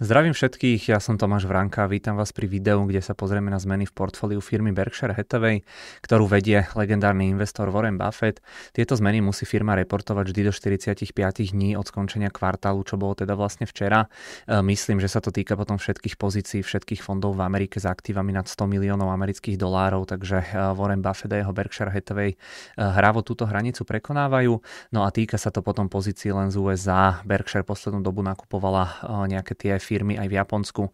Zdravím všetkých, ja som Tomáš Vranka a vítam vás pri videu, kde sa pozrieme na zmeny v portfóliu firmy Berkshire Hathaway, ktorú vedie legendárny investor Warren Buffett. Tieto zmeny musí firma reportovať vždy do 45 dní od skončenia kvartálu, čo bolo teda vlastne včera. E, myslím, že sa to týka potom všetkých pozícií, všetkých fondov v Amerike s aktívami nad 100 miliónov amerických dolárov, takže e, Warren Buffett a jeho Berkshire Hathaway e, hravo túto hranicu prekonávajú. No a týka sa to potom pozícií len z USA. Berkshire poslednú dobu nakupovala nejaké tie firmy aj v Japonsku. E,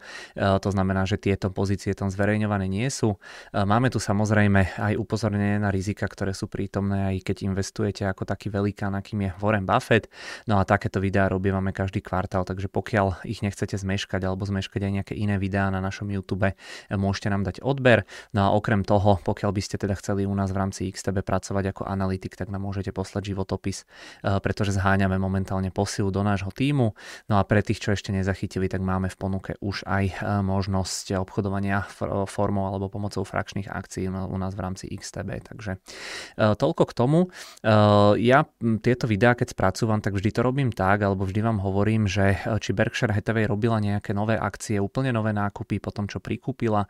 to znamená, že tieto pozície tam zverejňované nie sú. E, máme tu samozrejme aj upozornenie na rizika, ktoré sú prítomné aj keď investujete ako taký velikán, akým je Warren Buffett. No a takéto videá robievame každý kvartál, takže pokiaľ ich nechcete zmeškať alebo zmeškať aj nejaké iné videá na našom YouTube, e, môžete nám dať odber. No a okrem toho, pokiaľ by ste teda chceli u nás v rámci XTB pracovať ako analytik, tak nám môžete poslať životopis, pretože zháňame momentálne posilu do nášho týmu. No a pre tých, čo ešte nezachytili, tak máme v ponuke už aj e, možnosť obchodovania formou alebo pomocou frakčných akcií u nás v rámci XTB. Takže e, toľko k tomu. E, ja tieto videá, keď spracúvam, tak vždy to robím tak, alebo vždy vám hovorím, že či Berkshire Hathaway robila nejaké nové akcie, úplne nové nákupy, potom čo prikúpila,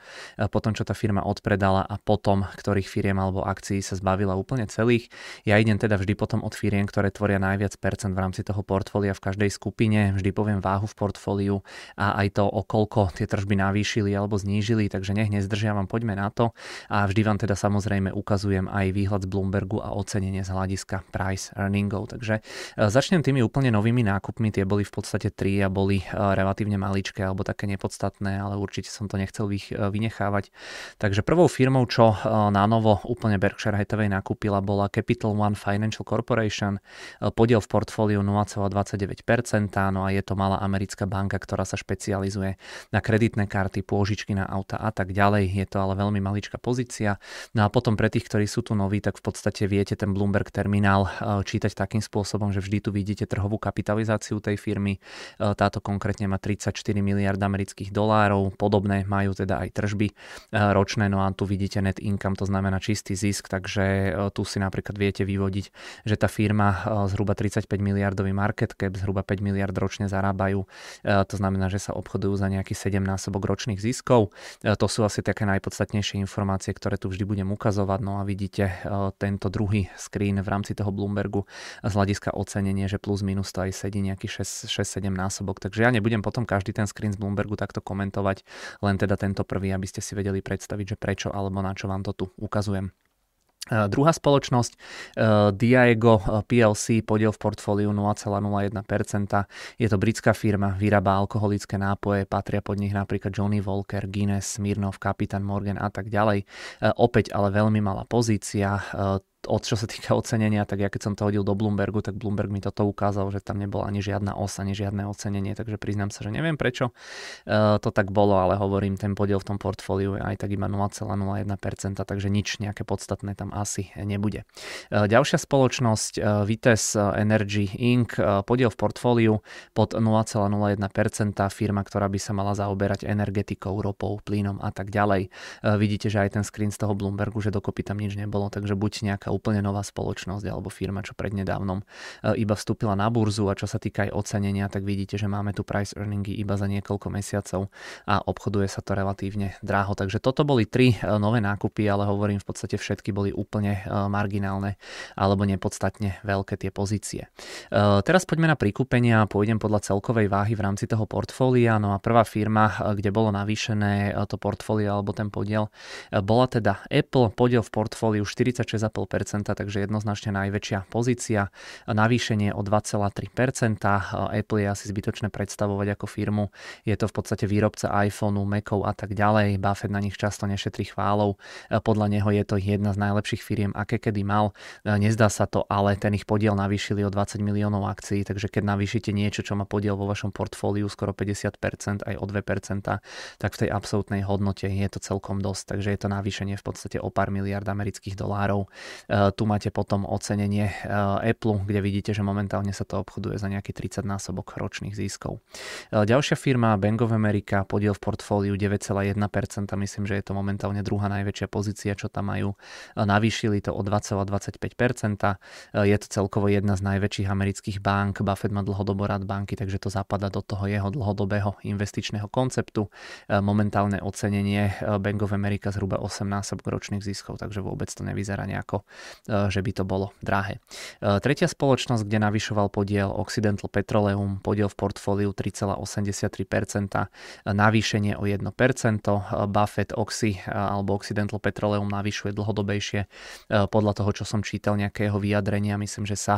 potom čo tá firma odpredala a potom ktorých firiem alebo akcií sa zbavila úplne celých. Ja idem teda vždy potom od firiem, ktoré tvoria najviac percent v rámci toho portfólia v každej skupine. Vždy poviem váhu v portfóliu a aj to, o koľko tie tržby navýšili alebo znížili, takže nech nezdržiavam, poďme na to. A vždy vám teda samozrejme ukazujem aj výhľad z Bloombergu a ocenenie z hľadiska price earningov. Takže e, začnem tými úplne novými nákupmi, tie boli v podstate tri a boli e, relatívne maličké alebo také nepodstatné, ale určite som to nechcel e, vynechávať. Takže prvou firmou, čo na novo úplne Berkshire Hathaway nakúpila, bola Capital One Financial Corporation, podiel v portfóliu 0,29%, no a je to malá americká banka, ktorá sa špecializuje na kreditné karty, pôžičky na auta a tak ďalej. Je to ale veľmi maličká pozícia. No a potom pre tých, ktorí sú tu noví, tak v podstate viete ten Bloomberg terminál e, čítať takým spôsobom, že vždy tu vidíte trhovú kapitalizáciu tej firmy. E, táto konkrétne má 34 miliard amerických dolárov. Podobné majú teda aj tržby e, ročné, no a tu vidíte net income, to znamená čistý zisk, takže tu si napríklad viete vyvodiť, že tá firma zhruba 35 miliardový market cap, zhruba 5 miliard ročne zarábajú. To znamená, znamená, že sa obchodujú za nejaký 7 násobok ročných ziskov. E, to sú asi také najpodstatnejšie informácie, ktoré tu vždy budem ukazovať. No a vidíte e, tento druhý screen v rámci toho Bloombergu z hľadiska ocenenie, že plus minus to aj sedí nejaký 6-7 násobok. Takže ja nebudem potom každý ten screen z Bloombergu takto komentovať, len teda tento prvý, aby ste si vedeli predstaviť, že prečo alebo na čo vám to tu ukazujem. Uh, druhá spoločnosť uh, Diageo PLC, podiel v portfóliu 0,01%. Je to britská firma, vyrába alkoholické nápoje, patria pod nich napríklad Johnny Walker, Guinness, Smirnov, Kapitan Morgan a tak ďalej. Uh, opäť ale veľmi malá pozícia od čo sa týka ocenenia, tak ja keď som to hodil do Bloombergu, tak Bloomberg mi toto ukázal, že tam nebola ani žiadna os, ani žiadne ocenenie, takže priznám sa, že neviem prečo uh, to tak bolo, ale hovorím, ten podiel v tom portfóliu je aj tak iba 0,01%, takže nič nejaké podstatné tam asi nebude. Uh, ďalšia spoločnosť uh, Vites Energy Inc. Podiel v portfóliu pod 0,01%, firma, ktorá by sa mala zaoberať energetikou, ropou, plynom a tak ďalej. Vidíte, že aj ten screen z toho Bloombergu, že dokopy tam nič nebolo, takže buď nejaká úplne nová spoločnosť alebo firma, čo prednedávnom e, iba vstúpila na burzu a čo sa týka aj ocenenia, tak vidíte, že máme tu price earningy iba za niekoľko mesiacov a obchoduje sa to relatívne dráho. Takže toto boli tri e, nové nákupy, ale hovorím v podstate všetky boli úplne e, marginálne alebo nepodstatne veľké tie pozície. Teraz poďme na prikúpenia, pôjdem podľa celkovej váhy v rámci toho portfólia. No a prvá firma, kde bolo navýšené to portfólio alebo ten podiel, bola teda Apple, podiel v portfóliu 46,5%, takže jednoznačne najväčšia pozícia. Navýšenie o 2,3%. Apple je asi zbytočné predstavovať ako firmu. Je to v podstate výrobca iPhoneu, Macov a tak ďalej. Buffett na nich často nešetrí chválov. Podľa neho je to jedna z najlepších firiem, aké kedy mal. Nezdá sa to, ale ten ich podiel navýšili o 20 miliónov akcií, takže keď navýšite niečo, čo má podiel vo vašom portfóliu skoro 50%, aj o 2%, tak v tej absolútnej hodnote je to celkom dosť, takže je to navýšenie v podstate o pár miliard amerických dolárov. Tu máte potom ocenenie Apple, kde vidíte, že momentálne sa to obchoduje za nejaký 30 násobok ročných ziskov. Ďalšia firma Bank of America, podiel v portfóliu 9,1%, myslím, že je to momentálne druhá najväčšia pozícia, čo tam majú. Navýšili to o 2,25%. Je to celkovo jedna z najväčších amerických bank. Buffett má dlhodobo rád banky, takže to zapada do toho jeho dlhodobého investičného konceptu. Momentálne ocenenie Bank of America zhruba 8 násobok ročných ziskov, takže vôbec to nevyzerá nejako, že by to bolo drahé. Tretia spoločnosť, kde navyšoval podiel Occidental Petroleum, podiel v portfóliu 3,83%, navýšenie o 1%, Buffett Oxy alebo Occidental Petroleum navyšuje dlhodobejšie podľa toho, čo som čítal nejakého vyjadrenia, myslím, že sa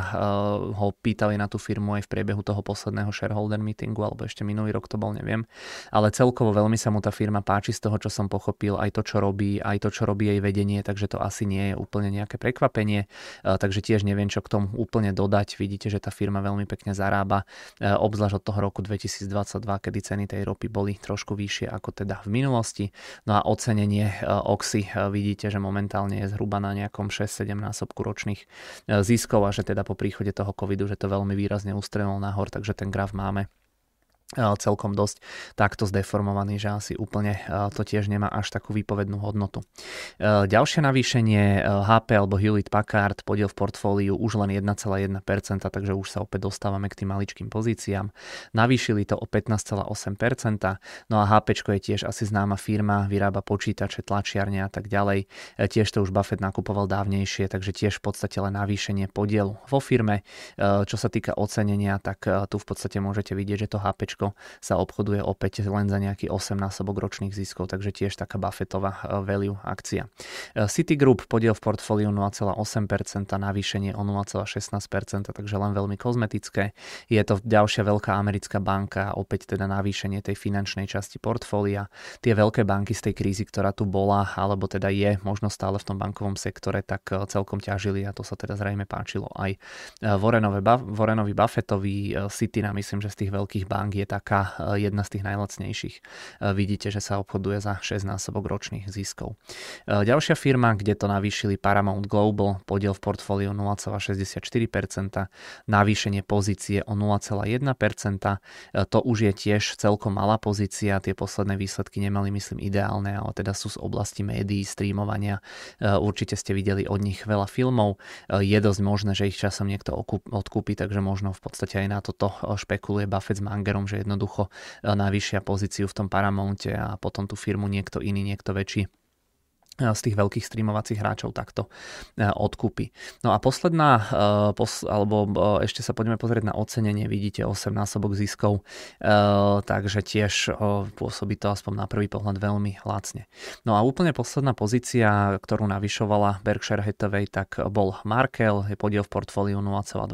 ho pýtali na tú firmu aj v priebehu toho posledného shareholder meetingu, alebo ešte minulý rok to bol, neviem. Ale celkovo veľmi sa mu tá firma páči z toho, čo som pochopil, aj to, čo robí, aj to, čo robí jej vedenie, takže to asi nie je úplne nejaké prekvapenie, takže tiež neviem, čo k tomu úplne dodať. Vidíte, že tá firma veľmi pekne zarába, obzvlášť od toho roku 2022, kedy ceny tej ropy boli trošku vyššie ako teda v minulosti. No a ocenenie Oxy vidíte, že momentálne je zhruba na nejakom 6-7 násobku ročných ziskov a že teda po príchode toho covidu, že to veľmi výrazne ustrelilo nahor, takže ten graf máme celkom dosť takto zdeformovaný, že asi úplne to tiež nemá až takú výpovednú hodnotu. Ďalšie navýšenie HP alebo Hewlett Packard podiel v portfóliu už len 1,1%, takže už sa opäť dostávame k tým maličkým pozíciám. Navýšili to o 15,8%, no a HP je tiež asi známa firma, vyrába počítače, tlačiarne a tak ďalej. Tiež to už Buffett nakupoval dávnejšie, takže tiež v podstate len navýšenie podielu vo firme. Čo sa týka ocenenia, tak tu v podstate môžete vidieť, že to HP sa obchoduje opäť len za nejaký 8 násobok ročných ziskov, takže tiež taká Buffettová eh, value akcia. Eh, Citigroup podiel v portfóliu 0,8%, navýšenie o 0,16%, takže len veľmi kozmetické. Je to ďalšia veľká americká banka, opäť teda navýšenie tej finančnej časti portfólia. Tie veľké banky z tej krízy, ktorá tu bola, alebo teda je možno stále v tom bankovom sektore, tak eh, celkom ťažili a to sa teda zrejme páčilo aj Warrenovi, Buffettovi. Citina, myslím, že z tých veľkých bank je taká e, jedna z tých najlacnejších. E, vidíte, že sa obchoduje za 6 násobok ročných ziskov. E, ďalšia firma, kde to navýšili Paramount Global, podiel v portfóliu 0,64%, navýšenie pozície o 0,1%. To už je tiež celkom malá pozícia, tie posledné výsledky nemali myslím ideálne, ale teda sú z oblasti médií, streamovania. Určite ste videli od nich veľa filmov. Je dosť možné, že ich časom niekto odkúpi, takže možno v podstate aj na toto špekuluje Buffett s Mangerom, že jednoducho e, navýšia pozíciu v tom Paramounte a potom tú firmu niekto iný, niekto väčší z tých veľkých streamovacích hráčov takto e, odkúpi. No a posledná, e, pos, alebo e, ešte sa poďme pozrieť na ocenenie, vidíte 8 násobok ziskov, takže tiež pôsobí to aspoň na prvý pohľad veľmi lacne. No a úplne posledná pozícia, ktorú navyšovala Berkshire Hathaway, tak bol Markel, je podiel v portfóliu 0,2%,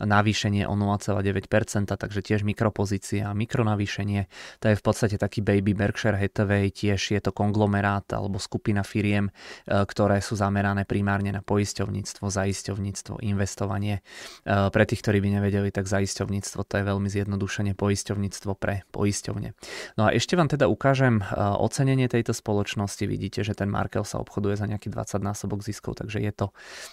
navýšenie o 0,9%, takže tiež mikropozícia, mikronavýšenie, to je v podstate taký baby Berkshire Hathaway, tiež je to konglomerát alebo skupina firiem, e, ktoré sú zamerané primárne na poisťovníctvo, zaisťovníctvo, investovanie. E, pre tých, ktorí by nevedeli, tak zaisťovníctvo to je veľmi zjednodušene poisťovníctvo pre poisťovne. No a ešte vám teda ukážem e, ocenenie tejto spoločnosti. Vidíte, že ten Markel sa obchoduje za nejaký 20 násobok ziskov, takže je to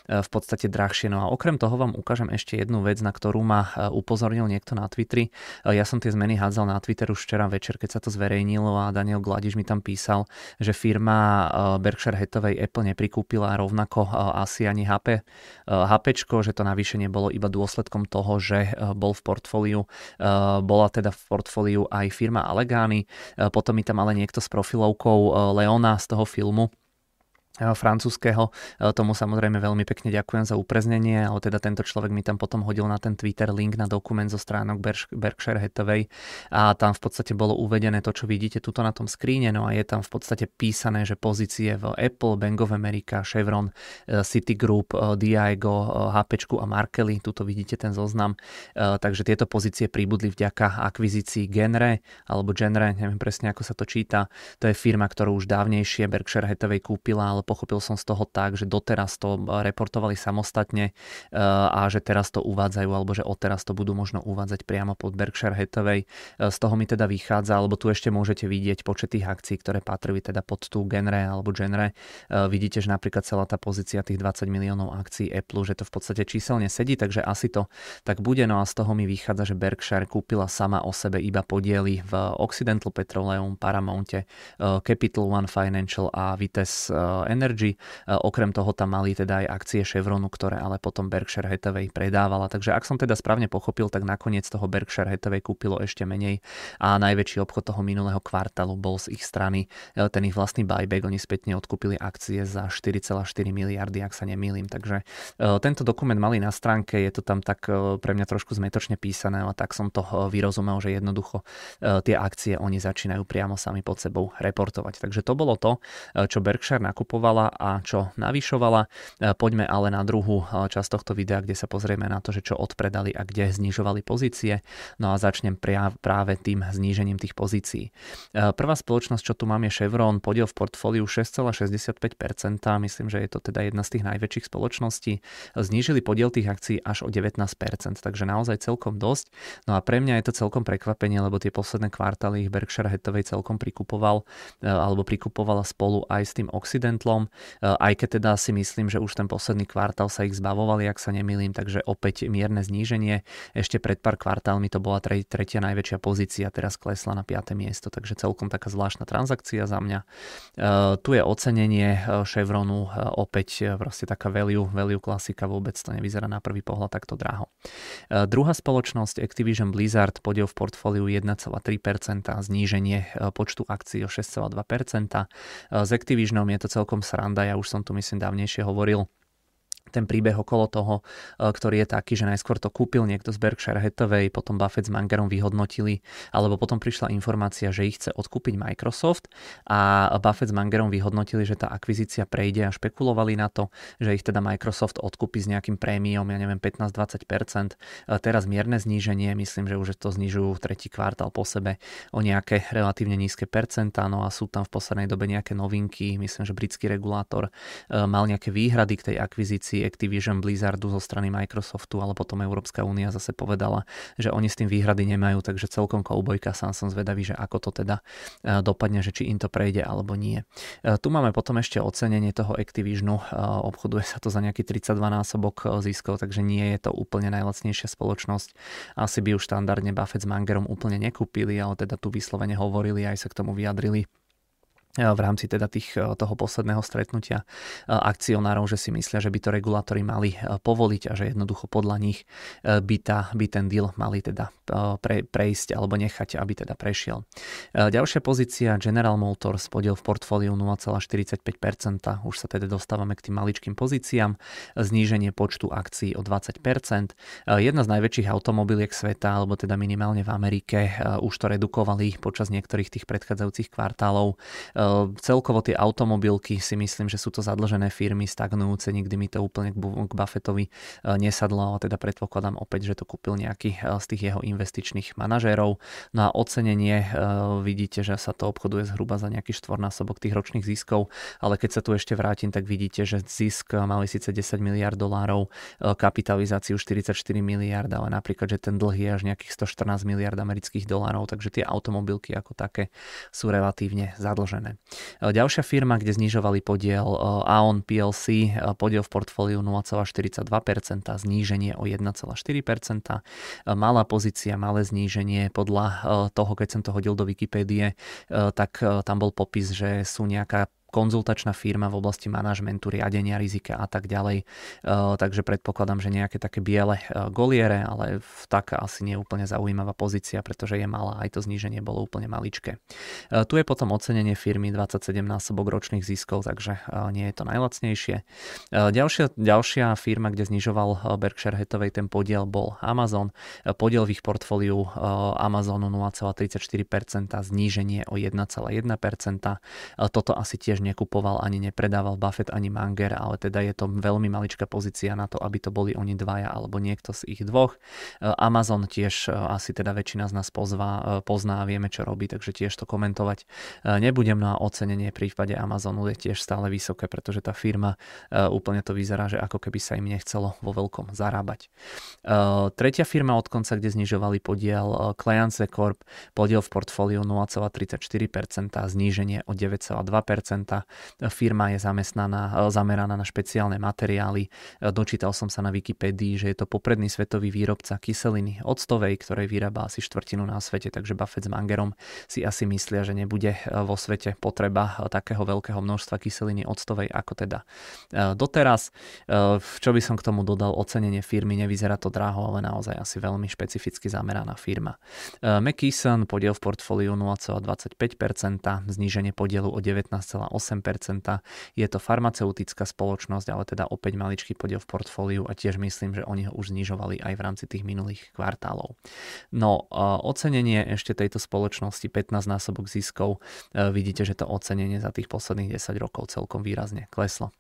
v podstate drahšie. No a okrem toho vám ukážem ešte jednu vec, na ktorú ma upozornil niekto na Twitteri. Ja som tie zmeny hádzal na Twitter už včera večer, keď sa to zverejnilo a Daniel Gladiš mi tam písal, že firma Berkshire Hathaway Apple neprikúpila rovnako asi ani HP, HP, že to navýšenie bolo iba dôsledkom toho, že bol v portfóliu, bola teda v portfóliu aj firma Alleghany, potom mi tam ale niekto s profilovkou Leona z toho filmu francúzského. Tomu samozrejme veľmi pekne ďakujem za upreznenie, ale teda tento človek mi tam potom hodil na ten Twitter link na dokument zo stránok Berkshire Hathaway a tam v podstate bolo uvedené to, čo vidíte tuto na tom skríne, no a je tam v podstate písané, že pozície v Apple, Bank of America, Chevron, e, Citigroup, Diageo, HP a Markelly, tuto vidíte ten zoznam, takže tieto pozície pribudli vďaka akvizícii Genre, alebo Genre, neviem presne ako sa to číta, to je firma, ktorú už dávnejšie Berkshire Hathaway kúpila, ale pochopil som z toho tak, že doteraz to reportovali samostatne a že teraz to uvádzajú, alebo že odteraz to budú možno uvádzať priamo pod Berkshire Hathaway. Z toho mi teda vychádza, alebo tu ešte môžete vidieť počet tých akcií, ktoré patrili teda pod tú genre alebo genre. Vidíte, že napríklad celá tá pozícia tých 20 miliónov akcií Apple, že to v podstate číselne sedí, takže asi to tak bude. No a z toho mi vychádza, že Berkshire kúpila sama o sebe iba podiely v Occidental Petroleum, Paramounte, Capital One Financial a Vitesse Energy. Okrem toho tam mali teda aj akcie Chevronu, ktoré ale potom Berkshire Hathaway predávala. Takže ak som teda správne pochopil, tak nakoniec toho Berkshire Hathaway kúpilo ešte menej a najväčší obchod toho minulého kvartálu bol z ich strany e, ten ich vlastný buyback. Oni spätne odkúpili akcie za 4,4 miliardy, ak sa nemýlim. Takže e, tento dokument mali na stránke, je to tam tak e, pre mňa trošku zmetočne písané, ale tak som to vyrozumel, že jednoducho tie akcie oni začínajú priamo sami pod sebou reportovať. Takže to bolo to, čo Berkshire nakupovala a čo navyšovala. Poďme ale na druhú časť tohto videa, kde sa pozrieme na to, že čo odpredali a kde znižovali pozície. No a začnem práve tým znížením tých pozícií. Prvá spoločnosť, čo tu mám, je Chevron, podiel v portfóliu 6,65%. Myslím, že je to teda jedna z tých najväčších spoločností. Znížili podiel tých akcií až o 19%, takže naozaj celkom dosť. No a pre mňa je to celkom prekvapenie, lebo tie posledné kvartály ich Berkshire Hathaway celkom prikupoval alebo prikupovala spolu aj s tým Occidentlom, aj keď teda si myslím, že už ten posledný kvartál sa ich zbavovali, ak sa nemýlim, takže opäť mierne zníženie. Ešte pred pár kvartálmi to bola tretia najväčšia pozícia, teraz klesla na 5. miesto, takže celkom taká zvláštna transakcia za mňa. Tu je ocenenie Chevronu, opäť proste taká value, value klasika, vôbec to nevyzerá na prvý pohľad takto draho. Druhá spoločnosť Activision Blizzard podiel v portfóliu 1,3%, zníženie počtu akcií o 6,2%. S Activisionom je to celkom sranda, ja už som tu myslím dávnejšie hovoril, ten príbeh okolo toho, e, ktorý je taký, že najskôr to kúpil niekto z Berkshire Hathaway, potom Buffett s Mangerom vyhodnotili, alebo potom prišla informácia, že ich chce odkúpiť Microsoft a Buffett s Mangerom vyhodnotili, že tá akvizícia prejde a špekulovali na to, že ich teda Microsoft odkúpi s nejakým prémiom, ja neviem, 15-20%. E, teraz mierne zníženie, myslím, že už to znižujú tretí kvartál po sebe o nejaké relatívne nízke percentá, no a sú tam v poslednej dobe nejaké novinky, myslím, že britský regulátor e, mal nejaké výhrady k tej akvizícii Activision Blizzardu zo strany Microsoftu, ale potom Európska únia zase povedala, že oni s tým výhrady nemajú, takže celkom koubojka sám som zvedavý, že ako to teda e, dopadne, že či im to prejde alebo nie. E, tu máme potom ešte ocenenie toho Activisionu, e, obchoduje sa to za nejaký 32 násobok ziskov, takže nie je to úplne najlacnejšia spoločnosť. Asi by už štandardne Buffett s Mangerom úplne nekúpili, ale teda tu vyslovene hovorili, aj sa k tomu vyjadrili v rámci teda tých, e, toho posledného stretnutia e, akcionárov, že si myslia, že by to regulátori mali povoliť a že jednoducho podľa nich by, tá, by ten deal mali teda pre, prejsť alebo nechať, aby teda prešiel. Ďalšia pozícia General Motors, podiel v portfóliu 0,45%, už sa teda dostávame k tým maličkým pozíciám, zníženie počtu akcií o 20%. Jedna z najväčších automobiliek sveta, alebo teda minimálne v Amerike, už to redukovali počas niektorých tých predchádzajúcich kvartálov celkovo tie automobilky si myslím, že sú to zadlžené firmy, stagnujúce, nikdy mi to úplne k Buffettovi e, nesadlo, ale teda predpokladám opäť, že to kúpil nejaký e, z tých jeho investičných manažérov. No a ocenenie, vidíte, že sa to obchoduje zhruba za nejaký štvornásobok tých ročných ziskov, ale keď sa tu ešte vrátim, tak vidíte, že zisk mali síce 10 miliard dolárov, kapitalizáciu 44 miliard, ale napríklad, že ten dlh je až nejakých 114 miliard amerických dolárov, takže tie automobilky ako také sú relatívne zadlžené. E, ďalšia firma, kde znižovali podiel e, Aon PLC, e, podiel v portfóliu 0,42%, zníženie o 1,4%. Malá pozícia, malé zníženie podľa toho, keď som to hodil do Wikipédie, tak tam bol popis, že sú nejaká konzultačná firma v oblasti manažmentu, riadenia rizika a tak ďalej. Takže predpokladám, že nejaké také biele goliere, ale taká asi nie úplne zaujímavá pozícia, pretože je malá, aj to zníženie bolo úplne maličké. Tu je potom ocenenie firmy 27 násobok ročných ziskov, takže nie je to najlacnejšie. Ďalšia, ďalšia firma, kde znižoval Berkshire Hathaway ten podiel bol Amazon. Podiel v ich portfóliu Amazonu 0,34%, zníženie o 1,1%. Toto asi tiež nekupoval ani nepredával Buffett ani Manger, ale teda je to veľmi maličká pozícia na to, aby to boli oni dvaja alebo niekto z ich dvoch. Amazon tiež asi teda väčšina z nás pozva, pozná a vieme, čo robí, takže tiež to komentovať nebudem. No a ocenenie v prípade Amazonu je tiež stále vysoké, pretože tá firma úplne to vyzerá, že ako keby sa im nechcelo vo veľkom zarábať. Tretia firma od konca, kde znižovali podiel Cleance Corp, podiel v portfóliu 0,34%, zníženie o 9,2%. Firma je zamestnaná, zameraná na špeciálne materiály. Dočítal som sa na Wikipedii, že je to popredný svetový výrobca kyseliny octovej, ktorej vyrába asi štvrtinu na svete, takže Buffett s Mangerom si asi myslia, že nebude vo svete potreba takého veľkého množstva kyseliny octovej ako teda doteraz. Čo by som k tomu dodal, ocenenie firmy, nevyzerá to draho, ale naozaj asi veľmi špecificky zameraná firma. McKesson podiel v portfóliu 0,25%, zníženie podielu o 19,8%. Je to farmaceutická spoločnosť, ale teda opäť maličký podiel v portfóliu a tiež myslím, že oni ho už znižovali aj v rámci tých minulých kvartálov. No, ocenenie ešte tejto spoločnosti 15 násobok ziskov. Vidíte, že to ocenenie za tých posledných 10 rokov celkom výrazne kleslo.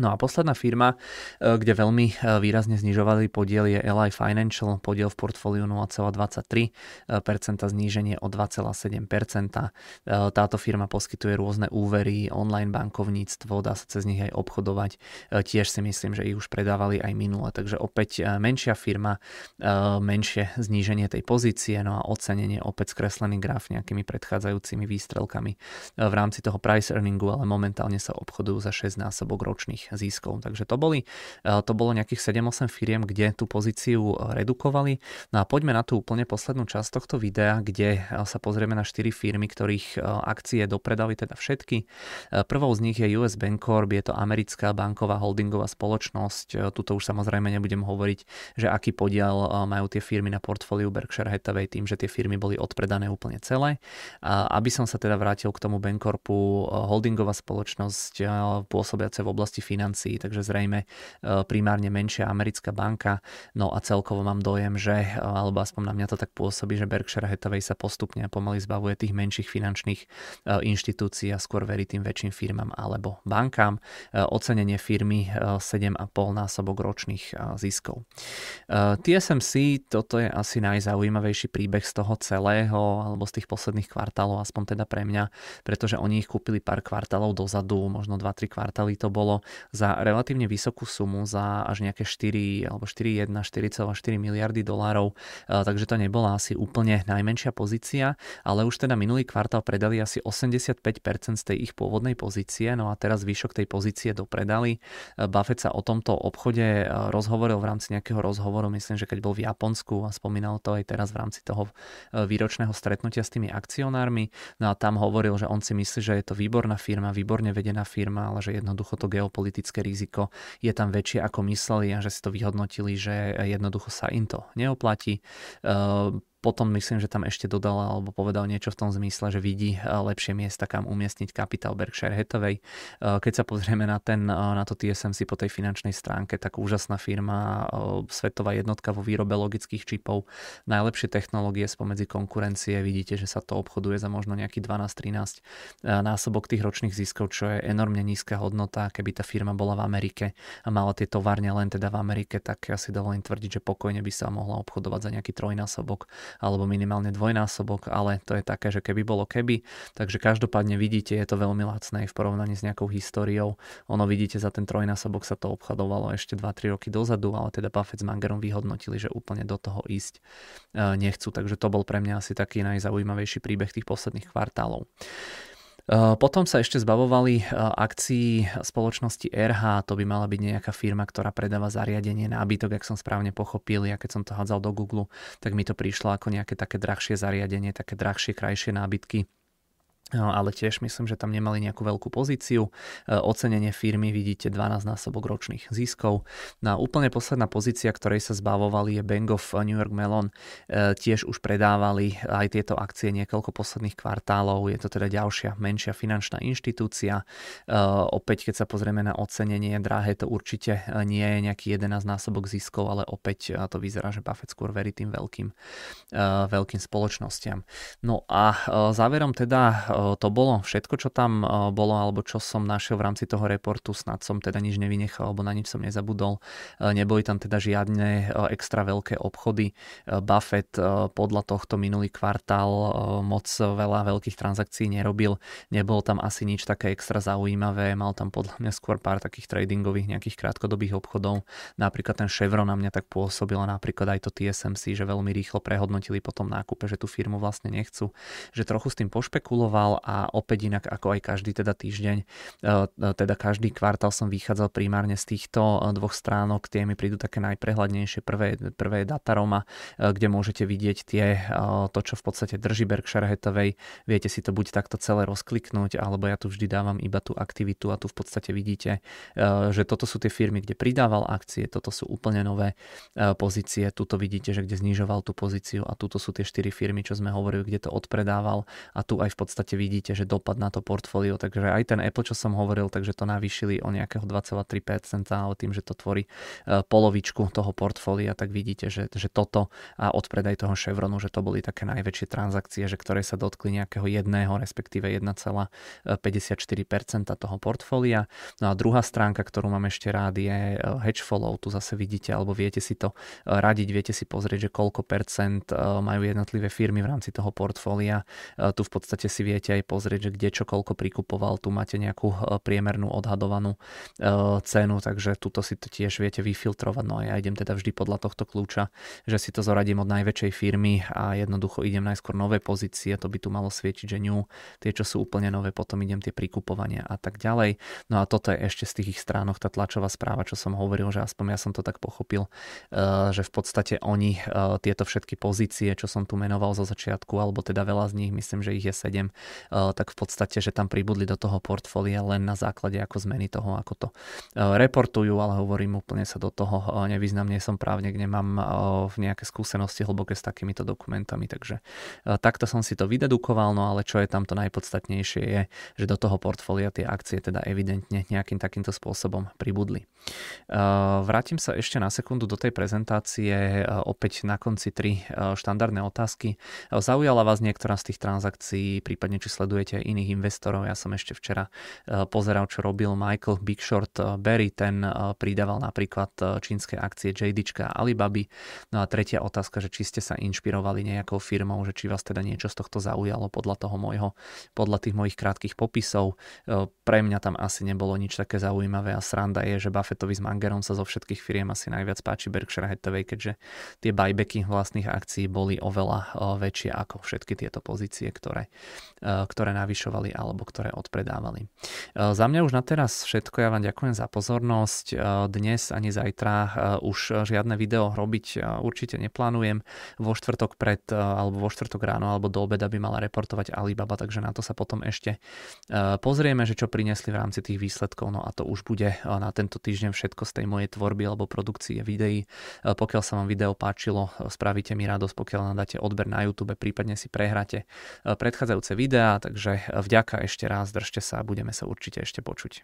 No a posledná firma, e, kde veľmi e, výrazne znižovali podiel je LI Financial, podiel v portfóliu 0,23%, zníženie o 2,7%. E, táto firma poskytuje rôzne úvery, online bankovníctvo, dá sa cez nich aj obchodovať. Tiež si myslím, že ich už predávali aj minule, takže opäť menšia firma, menšie zníženie tej pozície, no a ocenenie opäť skreslený graf nejakými predchádzajúcimi výstrelkami v rámci toho price earningu, ale momentálne sa obchodujú za 6 násobok ročných tých ziskov. Takže to, boli, eh, to bolo nejakých 7-8 firiem, kde tú pozíciu eh, redukovali. No a poďme na tú úplne poslednú časť tohto videa, kde eh, sa pozrieme na 4 firmy, ktorých akcie dopredali teda všetky. Prvou z nich je US Bancorp, je to americká banková holdingová spoločnosť. Tuto už samozrejme nebudem hovoriť, že aký podiel majú tie firmy na portfóliu Berkshire Hathaway tým, že tie firmy boli odpredané úplne celé. A aby som sa teda vrátil k tomu Bancorpu, holdingová spoločnosť pôsobiace v oblasti financií, takže zrejme e, primárne menšia americká banka. No a celkovo mám dojem, že, e, alebo aspoň na mňa to tak pôsobí, že Berkshire Hathaway sa postupne a pomaly zbavuje tých menších finančných e, inštitúcií a skôr verí tým väčším firmám alebo bankám. Ocenenie firmy 7,5 násobok ročných ziskov. TSMC, toto je asi najzaujímavejší príbeh z toho celého, alebo z tých posledných kvartálov, aspoň teda pre mňa, pretože oni ich kúpili pár kvartálov dozadu, možno 2-3 kvartály to bolo za relatívne vysokú sumu, za až nejaké 4 alebo 4,1, 4,4 miliardy dolárov, takže to nebola asi úplne najmenšia pozícia, ale už teda minulý kvartál predali asi 85% z tej ich pôvodnej pozície, no a teraz výšok tej pozície dopredali. Buffett sa o tomto obchode rozhovoril v rámci nejakého rozhovoru, myslím, že keď bol v Japonsku a spomínal to aj teraz v rámci toho výročného stretnutia s tými akcionármi, no a tam hovoril, že on si myslí, že je to výborná firma, výborne vedená firma, ale že jednoducho to geopolitické politické riziko je tam väčšie ako mysleli a že si to vyhodnotili, že jednoducho sa im to neoplatí. Potom myslím, že tam ešte dodal alebo povedal niečo v tom zmysle, že vidí eh, lepšie miesta, kam umiestniť kapitál Berkshire Hathaway. Eh, keď sa pozrieme na, ten, eh, na to TSMC po tej finančnej stránke, tak úžasná firma, svetová jednotka vo výrobe logických čipov, najlepšie technológie spomedzi konkurencie, vidíte, že sa to obchoduje za možno nejaký 12-13 násobok tých ročných ziskov, čo je enormne nízka hodnota. Keby tá firma bola v Amerike a mala tie továrne len teda v Amerike, tak ja si dovolím tvrdiť, že pokojne by sa mohla obchodovať za nejaký trojnásobok alebo minimálne dvojnásobok, ale to je také, že keby bolo keby. Takže každopádne vidíte, je to veľmi lacné v porovnaní s nejakou históriou. Ono vidíte, za ten trojnásobok sa to obchodovalo ešte 2-3 roky dozadu, ale teda Buffett s Mangerom vyhodnotili, že úplne do toho ísť e, nechcú. Takže to bol pre mňa asi taký najzaujímavejší príbeh tých posledných kvartálov. Eh, potom sa ešte zbavovali eh, akcií spoločnosti RH, to by mala byť nejaká firma, ktorá predáva zariadenie nábytok, ak som správne pochopil, ja keď som to hádzal do Google, tak mi to prišlo ako nejaké také drahšie zariadenie, také drahšie, krajšie nábytky ale tiež myslím, že tam nemali nejakú veľkú pozíciu. E, ocenenie firmy vidíte 12 násobok ročných ziskov. No úplne posledná pozícia, ktorej sa zbavovali je Bank of New York Mellon. E, tiež už predávali aj tieto akcie niekoľko posledných kvartálov. Je to teda ďalšia menšia finančná inštitúcia. E, opäť, keď sa pozrieme na ocenenie, drahé to určite nie je nejaký 11 násobok ziskov, ale opäť to vyzerá, že Buffett skôr verí tým veľkým, veľkým spoločnostiam. No a záverom teda to bolo všetko, čo tam bolo, alebo čo som našiel v rámci toho reportu, snad som teda nič nevynechal, alebo na nič som nezabudol. Neboli tam teda žiadne extra veľké obchody. Buffett podľa tohto minulý kvartál moc veľa veľkých transakcií nerobil. Nebolo tam asi nič také extra zaujímavé. Mal tam podľa mňa skôr pár takých tradingových nejakých krátkodobých obchodov. Napríklad ten Chevron na mňa tak pôsobilo, napríklad aj to TSMC, že veľmi rýchlo prehodnotili po tom nákupe, že tú firmu vlastne nechcú. Že trochu s tým pošpekuloval a opäť inak ako aj každý teda týždeň, e, e, teda každý kvartál som vychádzal primárne z týchto e, dvoch stránok, tie mi prídu také najprehľadnejšie prvé, prvé dataroma, kde môžete vidieť tie, to, čo v podstate drží Berkshire Hathaway. Viete si to buď takto celé rozkliknúť, alebo ja tu vždy dávam iba tú aktivitu a tu v podstate vidíte, že toto sú tie firmy, kde pridával akcie, toto sú úplne nové pozície, tuto vidíte, že kde znižoval tú pozíciu a tuto sú tie štyri firmy, čo sme hovorili, kde to odpredával a tu aj v podstate vidíte, že dopad na to portfólio, takže aj ten Apple, čo som hovoril, takže to navýšili o nejakého 2,3%, ale tým, že to tvorí polovičku toho portfólia, tak vidíte, že, že toto a odpredaj toho Chevronu, že to boli také najväčšie transakcie, že ktoré sa dotkli nejakého jedného, respektíve 1,54% toho portfólia. No a druhá stránka, ktorú mám ešte rád, je hedge follow. Tu zase vidíte, alebo viete si to radiť, viete si pozrieť, že koľko percent majú jednotlivé firmy v rámci toho portfólia. Tu v podstate si viete aj pozrieť, že kde čo prikupoval. Tu máte nejakú priemernú odhadovanú cenu, takže tuto si to tiež viete vyfiltrovať. No a ja idem teda vždy podľa tohto kľúča, že si to zoradím od najväčšej firmy a jednoducho idem najskôr nové pozície, to by tu malo svietiť, že ňu, tie, čo sú úplne nové, potom idem tie prikupovania a tak ďalej. No a toto je ešte z tých ich stránok tá tlačová správa, čo som hovoril, že aspoň ja som to tak pochopil, že v podstate oni tieto všetky pozície, čo som tu menoval zo začiatku, alebo teda veľa z nich, myslím, že ich je 7, tak v podstate, že tam pribudli do toho portfólia len na základe ako zmeny toho, ako to reportujú, ale hovorím úplne sa do toho nevyznam, nie som právnik, nemám nejaké skúsenosti hlboké s takýmito dokumentami, takže takto som si to vydedukoval, no ale čo je tam to najpodstatnejšie je, že do toho portfólia tie akcie teda evidentne nejakým takýmto spôsobom pribudli. Vrátim sa ešte na sekundu do tej prezentácie, opäť na konci tri štandardné otázky. Zaujala vás niektorá z tých transakcií, prípadne či sledujete iných investorov? Ja som ešte včera pozeral, čo robil Michael Big Short Berry, ten pridával napríklad čínske akcie JD a Alibaby. No a tretia otázka, že či ste sa inšpirovali nejakou firmou, že či vás teda niečo z tohto zaujalo podľa toho môjho, podľa tých mojich krátkých popisov. Pre mňa tam asi nebolo nič také zaujímavé a sranda je, že Buffettovi s Mangerom sa zo všetkých firiem asi najviac páči Berkshire Hathaway, keďže tie buybacky vlastných akcií boli oveľa väčšie ako všetky tieto pozície, ktoré, ktoré navyšovali alebo ktoré odpredávali. Za mňa už na teraz všetko, ja vám ďakujem za pozornosť. Dnes ani zajtra už žiadne video robiť určite neplánujem. Vo štvrtok pred, alebo vo štvrtok ráno, alebo do obeda by mala reportovať Alibaba, takže na to sa potom ešte pozrieme, že čo priniesli v rámci tých výsledkov, no a to už bude na tento týždeň všetko z tej mojej tvorby alebo produkcie videí. Pokiaľ sa vám video páčilo, spravíte mi radosť, pokiaľ nadáte odber na YouTube, prípadne si prehráte predchádzajúce videá, takže vďaka ešte raz, držte sa a budeme sa určite ešte počuť.